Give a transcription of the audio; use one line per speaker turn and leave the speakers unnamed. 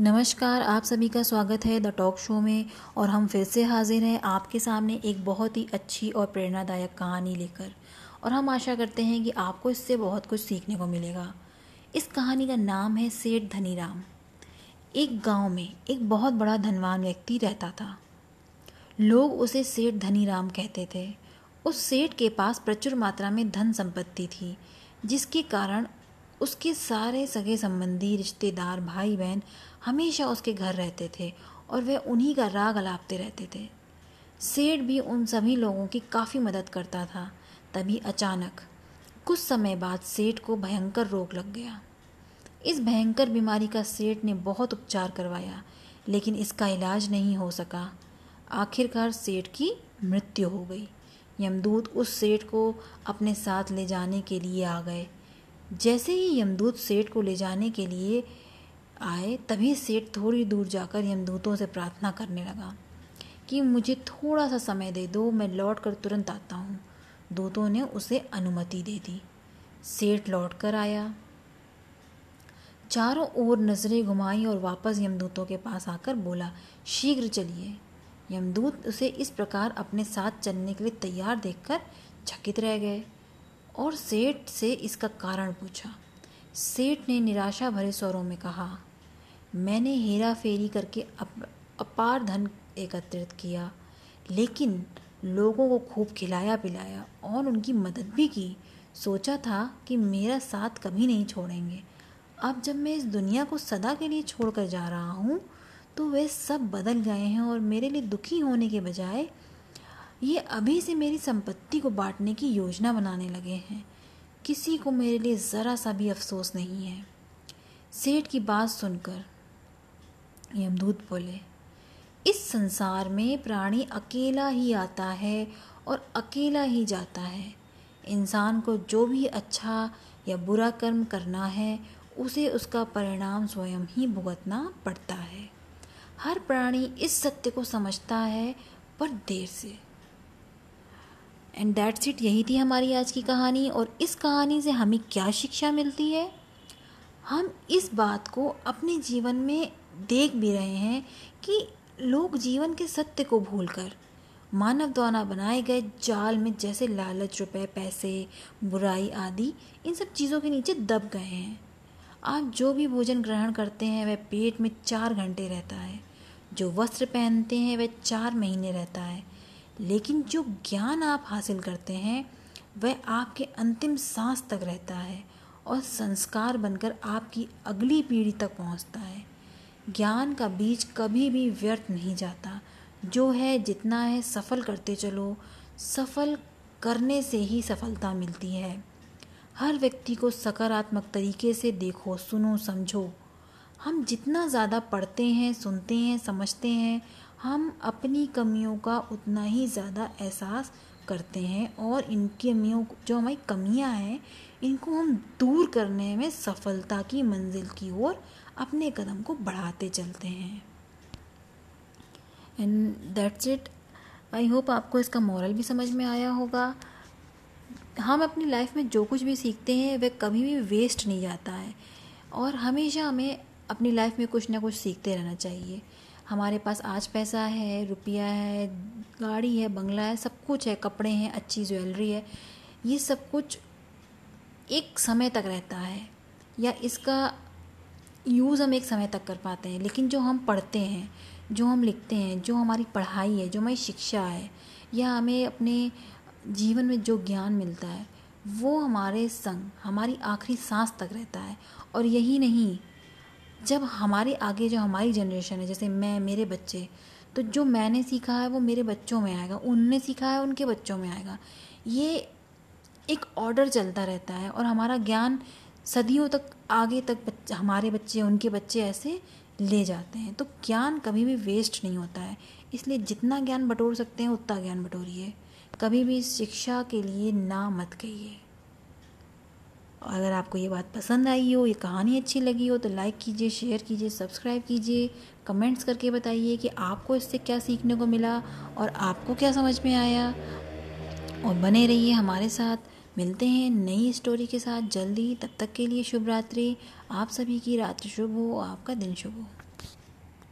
नमस्कार, आप सभी का स्वागत है द टॉक शो में और हम फिर से हाजिर हैं आपके सामने एक बहुत ही अच्छी और प्रेरणादायक कहानी लेकर। और हम आशा करते हैं कि आपको इससे बहुत कुछ सीखने को मिलेगा। इस कहानी का नाम है सेठ धनीराम। एक गाँव में एक बहुत बड़ा धनवान व्यक्ति रहता था। लोग उसे सेठ धनीराम कहते थे। उस सेठ के पास प्रचुर मात्रा में धन संपत्ति थी, जिसके कारण उसके सारे सगे संबंधी, रिश्तेदार भाई बहन हमेशा उसके घर रहते थे और वह उन्हीं का राग अलापते रहते थे। सेठ भी उन सभी लोगों की काफ़ी मदद करता था, तभी अचानक कुछ समय बाद सेठ को भयंकर रोग लग गया। इस भयंकर बीमारी का सेठ ने बहुत उपचार करवाया, लेकिन इसका इलाज नहीं हो सका। आखिरकार सेठ की मृत्यु हो गई। यमदूत उस सेठ को अपने साथ ले जाने के लिए आ गए। जैसे ही यमदूत सेठ को ले जाने के लिए आए, तभी सेठ थोड़ी दूर जाकर यमदूतों से प्रार्थना करने लगा कि मुझे थोड़ा सा समय दे दो, मैं लौट कर तुरंत आता हूँ। दूतों ने उसे अनुमति दे दी। सेठ लौट कर आया। चारों ओर नज़रें घुमाई और वापस यमदूतों के पास आकर बोला, शीघ्र चलिए। यमदूत उसे इस प्रकार अपने साथ चलने के लिए तैयार देखकर चकित रह गए। और सेठ से इसका कारण पूछा। सेठ ने निराशा भरे स्वरों में कहा मैंने हेरा फेरी करके अप, अपार धन एकत्रित किया लेकिन लोगों को खूब खिलाया पिलाया और उनकी मदद भी की। सोचा था कि मेरा साथ कभी नहीं छोड़ेंगे। अब जब मैं इस दुनिया को सदा के लिए छोड़कर जा रहा हूँ तो वे सब बदल गए हैं और मेरे लिए दुखी होने के बजाय ये अभी से मेरी संपत्ति को बांटने की योजना बनाने लगे हैं। किसी को मेरे लिए ज़रा सा भी अफसोस नहीं है। सेठ की बात सुनकर यमदूत बोले, इस संसार में प्राणी अकेला ही आता है और अकेला ही जाता है। इंसान को जो भी अच्छा या बुरा कर्म करना है, उसे उसका परिणाम स्वयं ही भुगतना पड़ता है। हर प्राणी इस सत्य को समझता है पर देर से। एंड दैट्स इट यही थी हमारी आज की कहानी। और इस कहानी से हमें क्या शिक्षा मिलती है? हम इस बात को अपने जीवन में देख भी रहे हैं कि लोग जीवन के सत्य को भूलकर मानव द्वारा बनाए गए जाल में जैसे लालच, रुपए, पैसे, बुराई आदि, इन सब चीज़ों के नीचे दब गए हैं। आप जो भी भोजन ग्रहण करते हैं, वह पेट में चार घंटे रहता है। जो वस्त्र पहनते हैं, वह चार महीने रहता है। लेकिन जो ज्ञान आप हासिल करते हैं, वह आपके अंतिम सांस तक रहता है और संस्कार बनकर आपकी अगली पीढ़ी तक पहुँचता है। ज्ञान का बीज कभी भी व्यर्थ नहीं जाता। जो है, जितना है, सफल करते चलो। सफल करने से ही सफलता मिलती है। हर व्यक्ति को सकारात्मक तरीके से देखो, सुनो, समझो। हम जितना ज़्यादा पढ़ते हैं, सुनते हैं, समझते हैं, हम अपनी कमियों का उतना ही ज़्यादा एहसास करते हैं और इन कमियों जो हमारी कमियाँ हैं, इनको हम दूर करने में सफलता की मंजिल की ओर अपने कदम को बढ़ाते चलते हैं। And that's it I hope आपको इसका मॉरल भी समझ में आया होगा। हम अपनी लाइफ में जो कुछ भी सीखते हैं, वह कभी भी वेस्ट नहीं जाता है। और हमेशा हमें अपनी लाइफ में कुछ ना कुछ सीखते रहना चाहिए। हमारे पास आज पैसा है, रुपया है, गाड़ी है, बंगला है, सब कुछ है, कपड़े हैं, अच्छी ज्वेलरी है, ये सब कुछ एक समय तक रहता है। या इसका यूज़ हम एक समय तक कर पाते हैं। लेकिन जो हम पढ़ते हैं, जो हम लिखते हैं, जो हमारी पढ़ाई है, जो हमारी शिक्षा है, या हमें अपने जीवन में जो ज्ञान मिलता है, वो हमारे संग, हमारी आखिरी सांस तक रहता है। और यही नहीं जब हमारे आगे जो हमारी जनरेशन है, जैसे मैं, मेरे बच्चे तो जो मैंने सीखा है वो मेरे बच्चों में आएगा, उनने सीखा है उनके बच्चों में आएगा। ये एक ऑर्डर चलता रहता है और हमारा ज्ञान सदियों तक आगे तक बच्चे हमारे बच्चे, उनके बच्चे ऐसे ले जाते हैं। तो ज्ञान कभी भी वेस्ट नहीं होता है। इसलिए जितना ज्ञान बटोर सकते हैं, उतना ज्ञान बटोरिए। कभी भी शिक्षा के लिए ना मत कहिए। अगर आपको ये बात पसंद आई हो, ये कहानी अच्छी लगी हो तो लाइक कीजिए शेयर कीजिए सब्सक्राइब कीजिए कमेंट्स करके बताइए कि आपको इससे क्या सीखने को मिला और आपको क्या समझ में आया। और बने रहिए हमारे साथ। मिलते हैं नई स्टोरी के साथ जल्दी। तब तक के लिए शुभ रात्रि। आप सभी की रात्रि शुभ हो। आपका दिन शुभ हो।